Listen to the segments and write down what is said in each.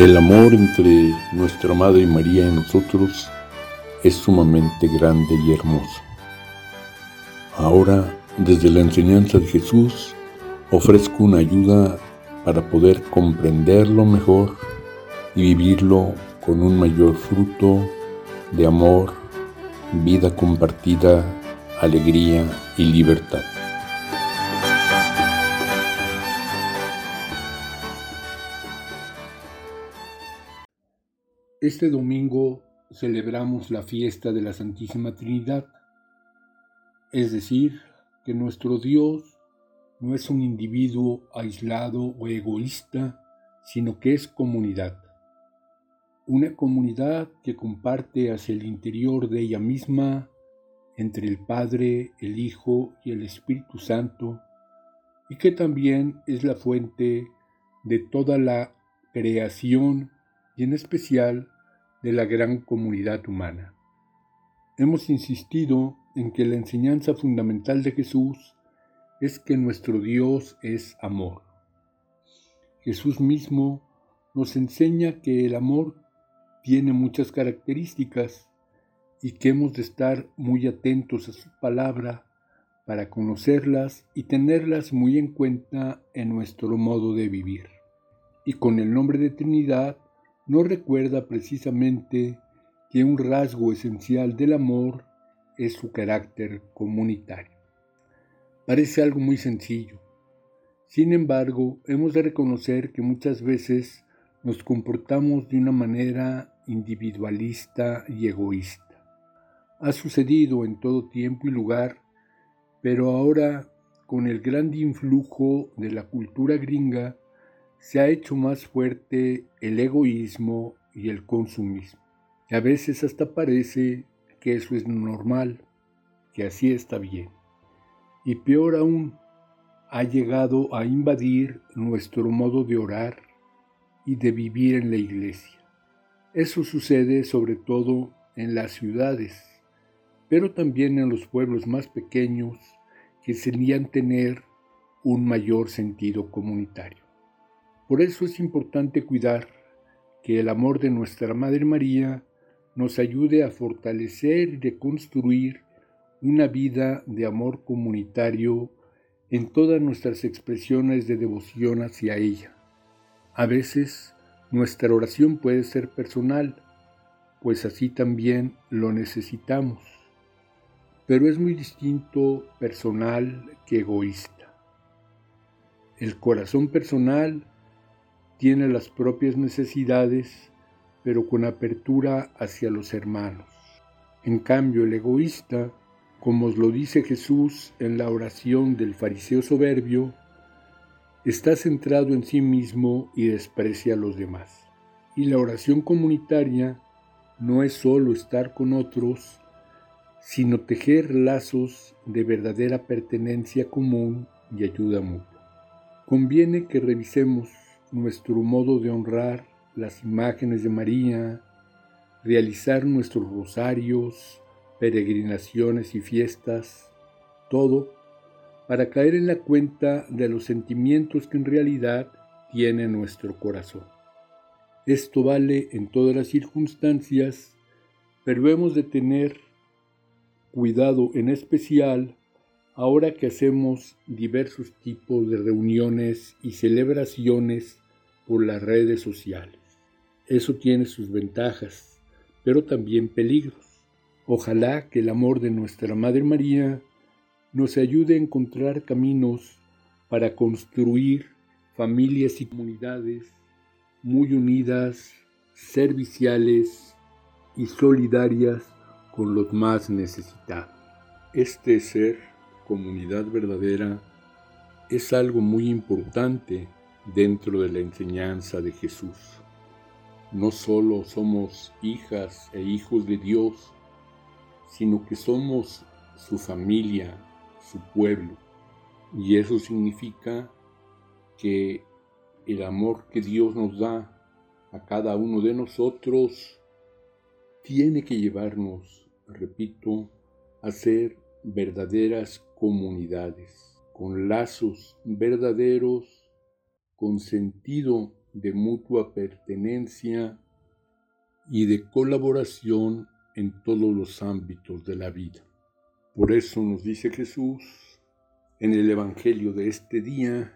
El amor entre nuestra Madre María y nosotros es sumamente grande y hermoso. Ahora, desde la enseñanza de Jesús, ofrezco una ayuda para poder comprenderlo mejor y vivirlo con un mayor fruto de amor, vida compartida, alegría y libertad. Este domingo celebramos la fiesta de la Santísima Trinidad, es decir, que nuestro Dios no es un individuo aislado o egoísta, sino que es comunidad. Una comunidad que comparte hacia el interior de ella misma, entre el Padre, el Hijo y el Espíritu Santo, y que también es la fuente de toda la creación en especial de la gran comunidad humana. Hemos insistido en que la enseñanza fundamental de Jesús es que nuestro Dios es amor. Jesús mismo nos enseña que el amor tiene muchas características y que hemos de estar muy atentos a su palabra para conocerlas y tenerlas muy en cuenta en nuestro modo de vivir. Y con el nombre de Trinidad no recuerda precisamente que un rasgo esencial del amor es su carácter comunitario. Parece algo muy sencillo. Sin embargo, hemos de reconocer que muchas veces nos comportamos de una manera individualista y egoísta. Ha sucedido en todo tiempo y lugar, pero ahora, con el gran influjo de la cultura gringa, se ha hecho más fuerte el egoísmo y el consumismo. Y a veces hasta parece que eso es normal, que así está bien. Y peor aún, ha llegado a invadir nuestro modo de orar y de vivir en la iglesia. Eso sucede sobre todo en las ciudades, pero también en los pueblos más pequeños que solían tener un mayor sentido comunitario. Por eso es importante cuidar que el amor de nuestra Madre María nos ayude a fortalecer y reconstruir una vida de amor comunitario en todas nuestras expresiones de devoción hacia ella. A veces nuestra oración puede ser personal, pues así también lo necesitamos, pero es muy distinto personal que egoísta. El corazón personal tiene las propias necesidades, pero con apertura hacia los hermanos. En cambio, el egoísta, como os lo dice Jesús en la oración del fariseo soberbio, está centrado en sí mismo y desprecia a los demás. Y la oración comunitaria no es solo estar con otros, sino tejer lazos de verdadera pertenencia común y ayuda mutua. Conviene que revisemos nuestro modo de honrar las imágenes de María, realizar nuestros rosarios, peregrinaciones y fiestas, todo para caer en la cuenta de los sentimientos que en realidad tiene nuestro corazón. Esto vale en todas las circunstancias, pero hemos de tener cuidado en especial ahora que hacemos diversos tipos de reuniones y celebraciones por las redes sociales. Eso tiene sus ventajas, pero también peligros. Ojalá que el amor de nuestra Madre María nos ayude a encontrar caminos para construir familias y comunidades muy unidas, serviciales y solidarias con los más necesitados. Este ser, comunidad verdadera, es algo muy importante dentro de la enseñanza de Jesús. No solo somos hijas e hijos de Dios, sino que somos su familia, su pueblo. Y eso significa que el amor que Dios nos da a cada uno de nosotros tiene que llevarnos, repito, a ser verdaderas comunidades, con lazos verdaderos con sentido de mutua pertenencia y de colaboración en todos los ámbitos de la vida. Por eso nos dice Jesús en el Evangelio de este día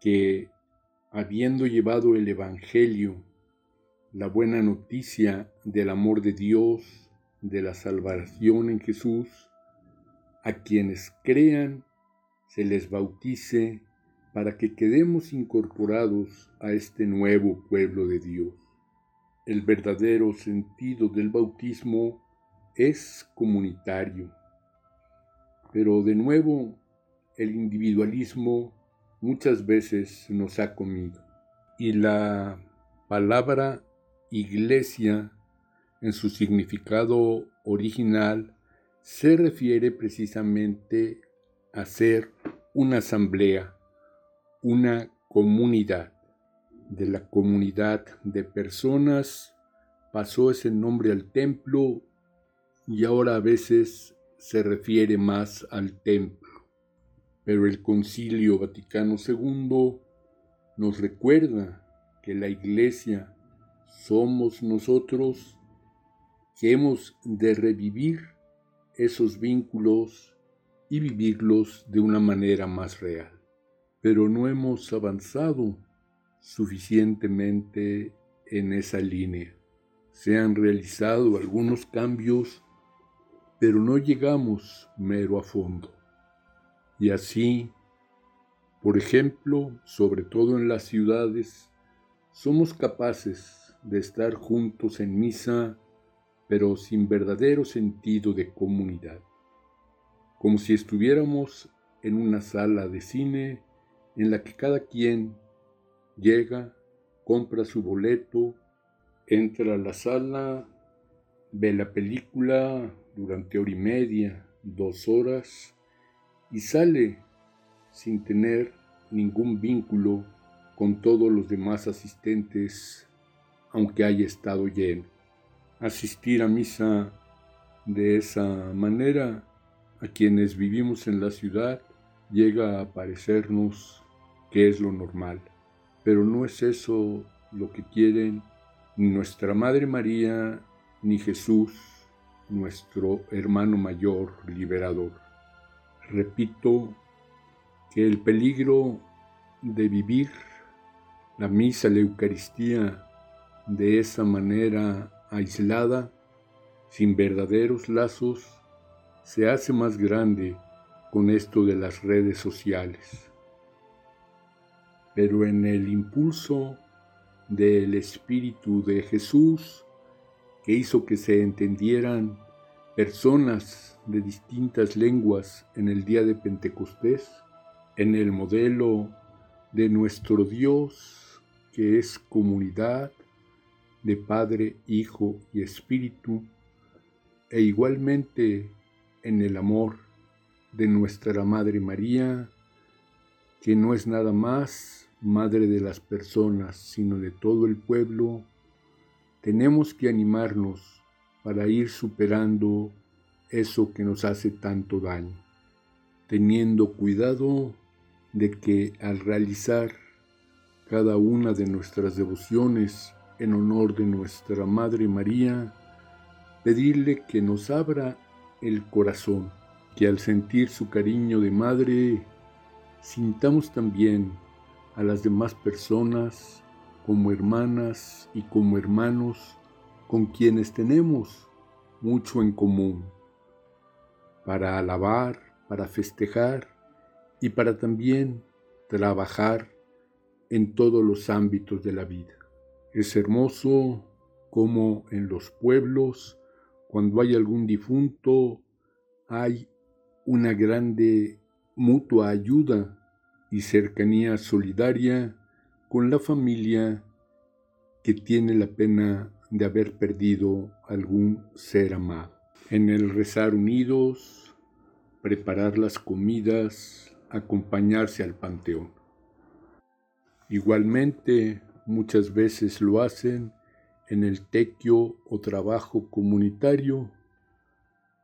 que habiendo llevado el Evangelio, la buena noticia del amor de Dios, de la salvación en Jesús, a quienes crean se les bautice para que quedemos incorporados a este nuevo pueblo de Dios. El verdadero sentido del bautismo es comunitario, pero de nuevo el individualismo muchas veces nos ha comido. Y la palabra iglesia en su significado original se refiere precisamente a ser una asamblea, una comunidad. De la comunidad de personas pasó ese nombre al templo y ahora a veces se refiere más al templo. Pero el Concilio Vaticano II nos recuerda que la Iglesia somos nosotros que hemos de revivir esos vínculos y vivirlos de una manera más real. Pero no hemos avanzado suficientemente en esa línea. Se han realizado algunos cambios, pero no llegamos mero a fondo. Y así, por ejemplo, sobre todo en las ciudades, somos capaces de estar juntos en misa pero sin verdadero sentido de comunidad, como si estuviéramos en una sala de cine en la que cada quien llega, compra su boleto, entra a la sala, ve la película durante hora y media, dos horas, y sale sin tener ningún vínculo con todos los demás asistentes, aunque haya estado lleno. Asistir a misa de esa manera a quienes vivimos en la ciudad llega a parecernos que es lo normal. Pero no es eso lo que quieren ni nuestra Madre María ni Jesús, nuestro hermano mayor liberador. Repito que el peligro de vivir la misa, la Eucaristía de esa manera aislada, sin verdaderos lazos, se hace más grande con esto de las redes sociales. Pero en el impulso del Espíritu de Jesús, que hizo que se entendieran personas de distintas lenguas en el día de Pentecostés, en el modelo de nuestro Dios, que es comunidad, de Padre, Hijo y Espíritu, e igualmente en el amor de nuestra Madre María, que no es nada más Madre de las personas, sino de todo el pueblo, tenemos que animarnos para ir superando eso que nos hace tanto daño, teniendo cuidado de que al realizar cada una de nuestras devociones en honor de nuestra Madre María, pedirle que nos abra el corazón, que al sentir su cariño de madre, sintamos también a las demás personas como hermanas y como hermanos con quienes tenemos mucho en común, para alabar, para festejar y para también trabajar en todos los ámbitos de la vida. Es hermoso como en los pueblos, cuando hay algún difunto, hay una grande mutua ayuda y cercanía solidaria con la familia que tiene la pena de haber perdido algún ser amado. En el rezar unidos, preparar las comidas, acompañarse al panteón. Igualmente, muchas veces lo hacen en el tequio o trabajo comunitario,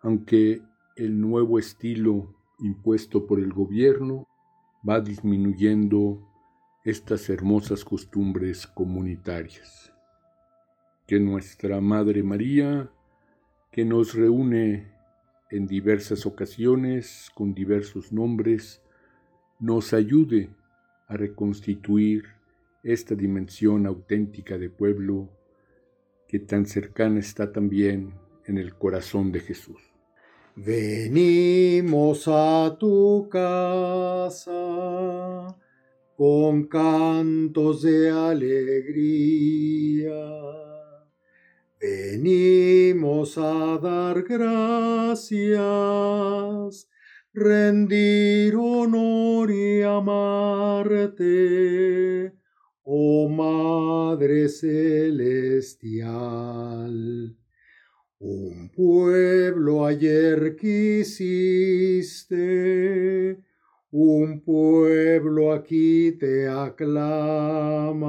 aunque el nuevo estilo impuesto por el gobierno va disminuyendo estas hermosas costumbres comunitarias. Que nuestra Madre María, que nos reúne en diversas ocasiones con diversos nombres, nos ayude a reconstituir esta dimensión auténtica de pueblo que tan cercana está también en el corazón de Jesús. Venimos a tu casa con cantos de alegría. Venimos a dar gracias, rendir honor y amarte, oh Madre Celestial. Un pueblo ayer quisiste, un pueblo aquí te aclama.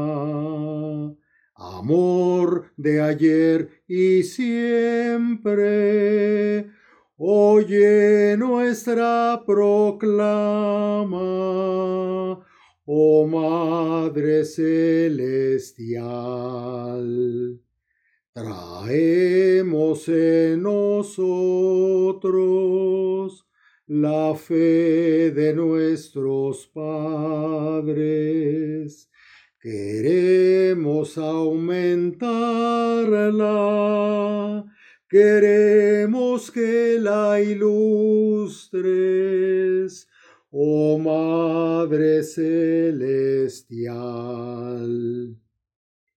Amor de ayer y siempre, oye nuestra proclama, oh Madre Celestial. Traemos en nosotros la fe de nuestros padres. Queremos aumentarla, queremos que la ilustres, oh Madre Celestial.